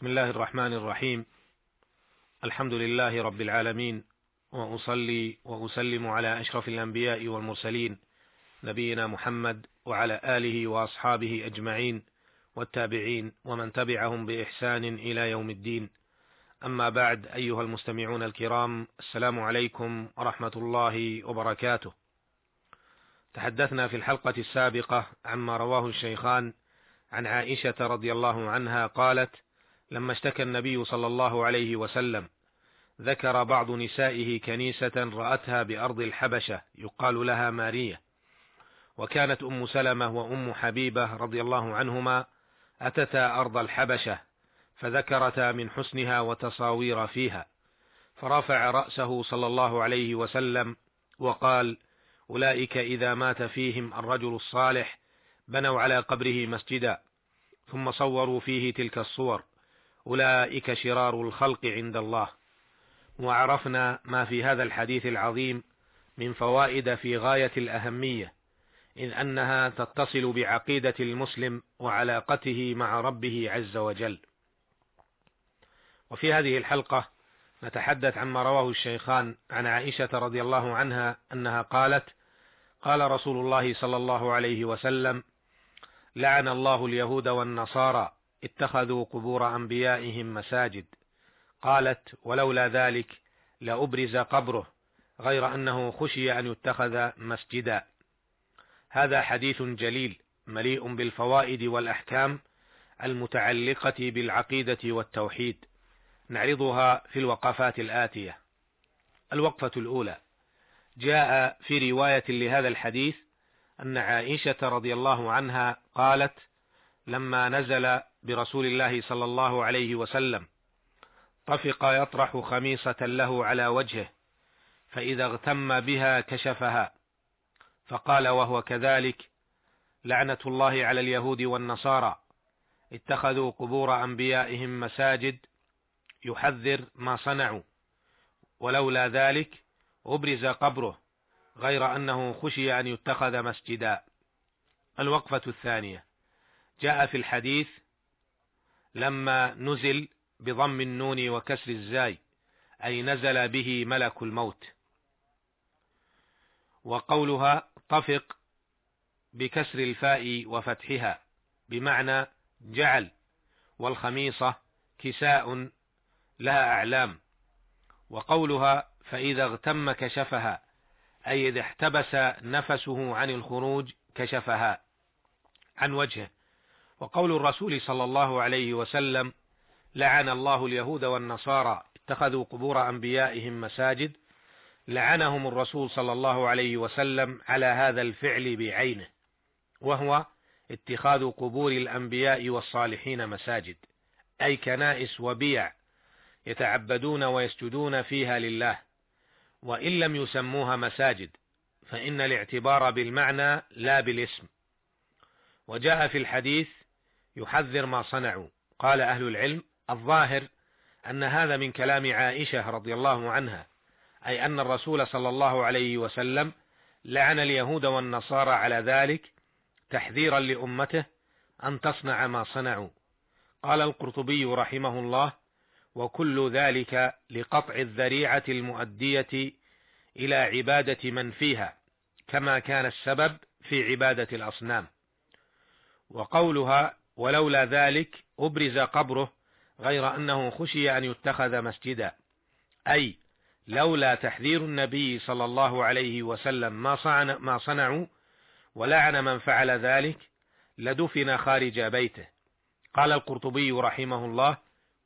بسم الله الرحمن الرحيم. الحمد لله رب العالمين وأصلي وأسلم على أشرف الأنبياء والمرسلين نبينا محمد وعلى آله وأصحابه أجمعين والتابعين ومن تبعهم بإحسان إلى يوم الدين. أما بعد أيها المستمعون الكرام السلام عليكم ورحمة الله وبركاته. تحدثنا في الحلقة السابقة عما رواه الشيخان عن عائشة رضي الله عنها قالت لما اشتكى النبي صلى الله عليه وسلم ذكر بعض نسائه كنيسة رأتها بأرض الحبشة يقال لها مارية. وكانت أم سلمة وأم حبيبة رضي الله عنهما أتتا أرض الحبشة فذكرتا من حسنها وتصاوير فيها. فرفع رأسه صلى الله عليه وسلم وقال أولئك إذا مات فيهم الرجل الصالح بنوا على قبره مسجدا ثم صوروا فيه تلك الصور أولئك شرار الخلق عند الله. وعرفنا ما في هذا الحديث العظيم من فوائد في غاية الأهمية إذ أنها تتصل بعقيدة المسلم وعلاقته مع ربه عز وجل. وفي هذه الحلقة نتحدث عما رواه الشيخان عن عائشة رضي الله عنها أنها قالت قال رسول الله صلى الله عليه وسلم لعن الله اليهود والنصارى اتخذوا قبور أنبيائهم مساجد. قالت ولولا ذلك لأبرز قبره غير أنه خشي أن يتخذ مسجدا. هذا حديث جليل مليء بالفوائد والأحكام المتعلقة بالعقيدة والتوحيد. نعرضها في الوقفات الآتية. الوقفة الأولى. جاء في رواية لهذا الحديث أن عائشة رضي الله عنها قالت لما نزل برسول الله صلى الله عليه وسلم. طفق يطرح خميصة له على وجهه فإذا اغتم بها كشفها. فقال وهو كذلك لعنة الله على اليهود والنصارى. اتخذوا قبور أنبيائهم مساجد يحذر ما صنعوا. ولولا ذلك أبرز قبره غير أنه خشي أن يتخذ مسجدا. الوقفة الثانية. جاء في الحديث لما نزل بضم النون وكسر الزاي أي نزل به ملك الموت. وقولها طفق بكسر الفاء وفتحها بمعنى جعل والخميصة كساء لها أعلام. وقولها فإذا اغتم كشفها أي إذا احتبس نفسه عن الخروج كشفها. عن وجهه. وقول الرسول صلى الله عليه وسلم لعن الله اليهود والنصارى اتخذوا قبور أنبيائهم مساجد لعنهم الرسول صلى الله عليه وسلم على هذا الفعل بعينه وهو اتخاذ قبور الأنبياء والصالحين مساجد أي كنائس وبيع يتعبدون ويسجدون فيها لله وإن لم يسموها مساجد فإن الاعتبار بالمعنى لا بالاسم. وجاء في الحديث يحذر ما صنعوا. قال أهل العلم الظاهر أن هذا من كلام عائشة رضي الله عنها أي أن الرسول صلى الله عليه وسلم لعن اليهود والنصارى على ذلك تحذيرا لأمته أن تصنع ما صنعوا. قال القرطبي رحمه الله وكل ذلك لقطع الذريعة المؤدية إلى عبادة من فيها كما كان السبب في عبادة الأصنام وقولها ولولا ذلك أبرز قبره غير أنه خشي أن يتخذ مسجدا. أي لولا تحذير النبي صلى الله عليه وسلم ما, ما صنعوا ولعن من فعل ذلك لدفن خارج بيته. قال القرطبي رحمه الله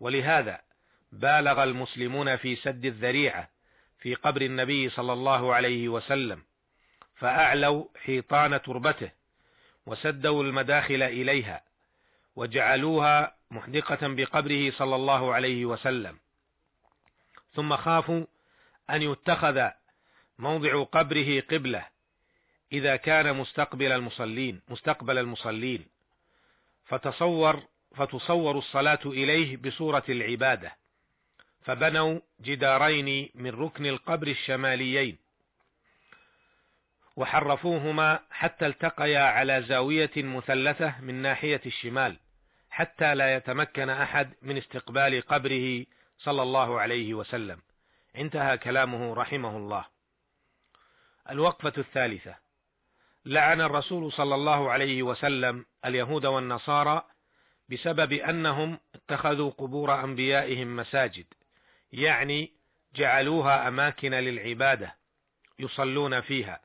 ولهذا بالغ المسلمون في سد الذريعة في قبر النبي صلى الله عليه وسلم فأعلوا حيطان تربته وسدوا المداخل إليها. وجعلوها محدقة بقبره صلى الله عليه وسلم. ثم خافوا أن يتخذ موضع قبره قبلة إذا كان مستقبل المصلين مستقبل المصلين. فتصور فتصور الصلاة إليه بصورة العبادة. فبنوا جدارين من ركن القبر الشماليين. وحرفوهما حتى التقيا على زاوية مثلثة من ناحية الشمال. حتى لا يتمكن أحد من استقبال قبره صلى الله عليه وسلم. انتهى كلامه رحمه الله. الوقفة الثالثة. لعن الرسول صلى الله عليه وسلم اليهود والنصارى بسبب أنهم اتخذوا قبور أنبيائهم مساجد يعني جعلوها أماكن للعبادة يصلون فيها.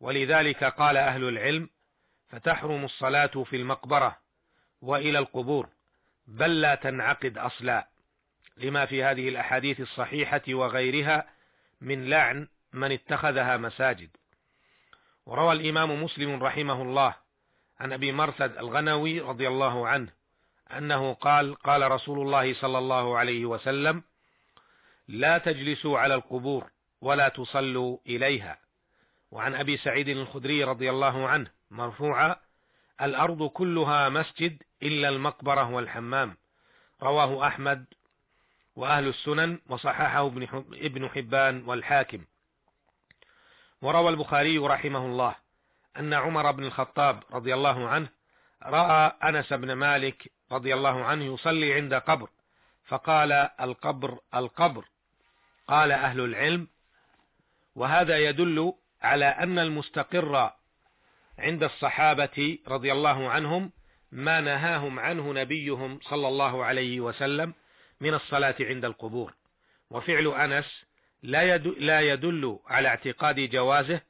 ولذلك قال أهل العلم فتحرم الصلاة في المقبرة وإلى القبور بل لا تنعقد أصلا. لما في هذه الأحاديث الصحيحة وغيرها من لعن من اتخذها مساجد. وروى الإمام مسلم رحمه الله عن أبي مرثد الغنوي رضي الله عنه أنه قال قال رسول الله صلى الله عليه وسلم لا تجلسوا على القبور ولا تصلوا إليها. وعن أبي سعيد الخدري رضي الله عنه مرفوعا الأرض كلها مسجد إلا المقبرة والحمام. رواه أحمد وأهل السنن وصححه ابن حبان والحاكم. وروى البخاري رحمه الله أن عمر بن الخطاب رضي الله عنه رأى أنس بن مالك رضي الله عنه يصلي عند قبر فقال القبر القبر. قال أهل العلم وهذا يدل على أن المستقر عند الصحابة رضي الله عنهم ما نهاهم عنه نبيهم صلى الله عليه وسلم من الصلاة عند القبور. وفعل أنس لا لا يدل على اعتقاد جوازه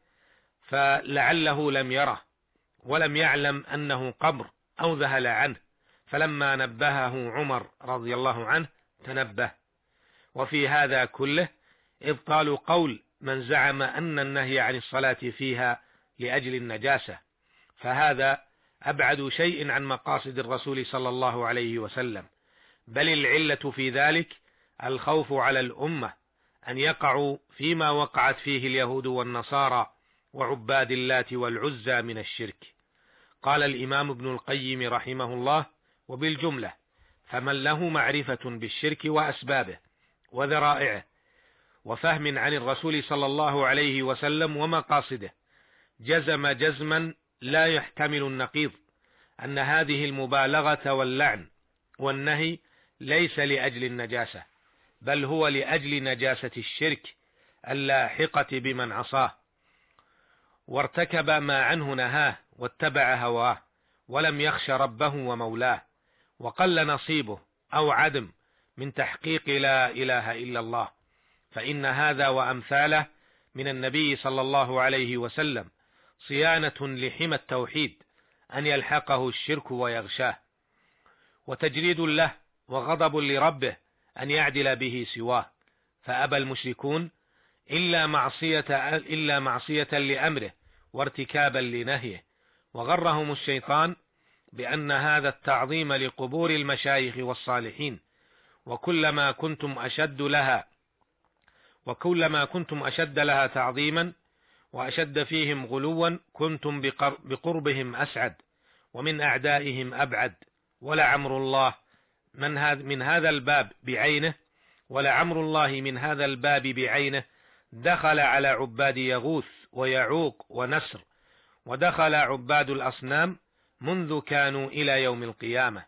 فلعله لم يره ولم يعلم أنه قبر أو ذهل عنه. فلما نبهه عمر رضي الله عنه تنبه. وفي هذا كله إبطال قول من زعم أن النهي عن الصلاة فيها لأجل النجاسة فهذا أبعد شيء عن مقاصد الرسول صلى الله عليه وسلم بل العلة في ذلك الخوف على الأمة أن يقعوا فيما وقعت فيه اليهود والنصارى وعباد اللات والعزى من الشرك. قال الإمام ابن القيم رحمه الله وبالجملة فمن له معرفة بالشرك وأسبابه وذرائعه وفهم عن الرسول صلى الله عليه وسلم ومقاصده جزم جزما لا يحتمل النقيض أن هذه المبالغة واللعن والنهي ليس لأجل النجاسة بل هو لأجل نجاسة الشرك اللاحقة بمن عصاه. وارتكب ما عنه نهاه واتبع هواه ولم يخش ربه ومولاه وقل نصيبه أو عدم من تحقيق لا إله إلا الله. فإن هذا وأمثاله من النبي صلى الله عليه وسلم صيانة لحمى التوحيد أن يلحقه الشرك ويغشاه. وتجريد له وغضب لربه أن يعدل به سواه. فأبى المشركون إلا معصية إلا معصية لأمره وارتكابا لنهيه. وغرهم الشيطان بأن هذا التعظيم لقبور المشايخ والصالحين. وكلما كنتم أشد لها وكلما كنتم أشد لها تعظيما وأشد فيهم غلوا كنتم بقربهم أسعد ومن أعدائهم أبعد. ولعمر الله من من هذا الباب بعينه ولعمر الله من هذا الباب بعينه. دخل على عباد يغوث ويعوق ونسر ودخل عباد الأصنام منذ كانوا إلى يوم القيامة.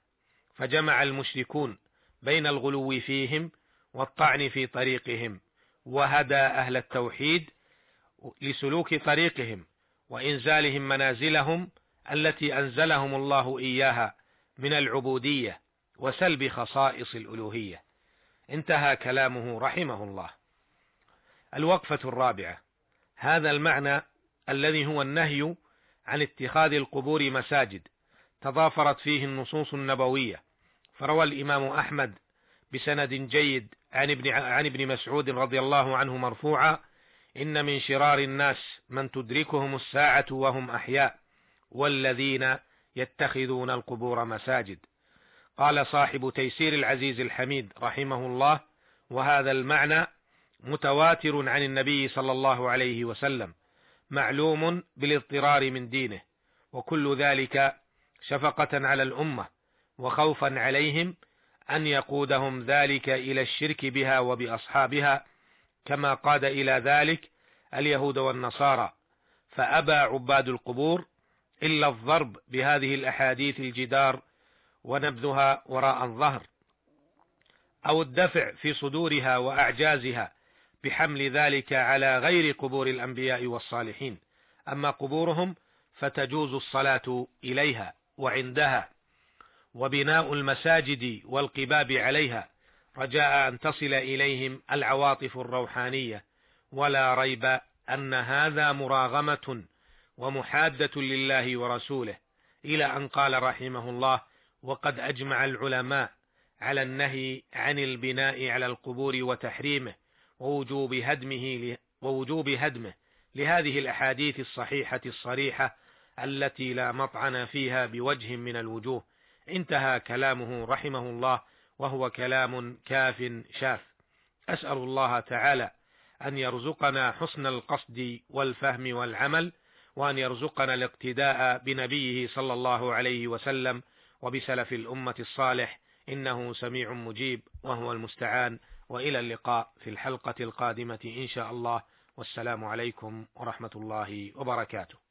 فجمع المشركون بين الغلو فيهم والطعن في طريقهم وهدى أهل التوحيد لسلوك طريقهم وإنزالهم منازلهم التي أنزلهم الله إياها من العبودية وسلب خصائص الألوهية. انتهى كلامه رحمه الله. الوقفة الرابعة. هذا المعنى الذي هو النهي عن اتخاذ القبور مساجد تضافرت فيه النصوص النبوية. فروى الإمام أحمد بسند جيد عن ابن عن ابن مسعود رضي الله عنه مرفوعا إن من شرار الناس من تدركهم الساعة وهم أحياء والذين يتخذون القبور مساجد. قال صاحب تيسير العزيز الحميد رحمه الله وهذا المعنى متواتر عن النبي صلى الله عليه وسلم معلوم بالاضطرار من دينه وكل ذلك شفقة على الأمة وخوفا عليهم أن يقودهم ذلك إلى الشرك بها وبأصحابها كما قاد إلى ذلك اليهود والنصارى. فأبى عباد القبور إلا الضرب بهذه الأحاديث الجدار ونبذها وراء الظهر أو الدفع في صدورها وأعجازها بحمل ذلك على غير قبور الأنبياء والصالحين. أما قبورهم فتجوز الصلاة إليها وعندها وبناء المساجد والقباب عليها رجاء أن تصل إليهم العواطف الروحانية ولا ريب أن هذا مراغمة ومحادة لله ورسوله. إلى أن قال رحمه الله وقد أجمع العلماء على النهي عن البناء على القبور وتحريمه ووجوب هدمه ووجوب هدمه لهذه الأحاديث الصحيحة الصريحة التي لا مطعن فيها بوجه من الوجوه. انتهى كلامه رحمه الله. وهو كلام كاف شاف. أسأل الله تعالى أن يرزقنا حسن القصد والفهم والعمل وأن يرزقنا الاقتداء بنبيه صلى الله عليه وسلم وبسلف الأمة الصالح. إنه سميع مجيب وهو المستعان. وإلى اللقاء في الحلقة القادمة إن شاء الله. والسلام عليكم ورحمة الله وبركاته.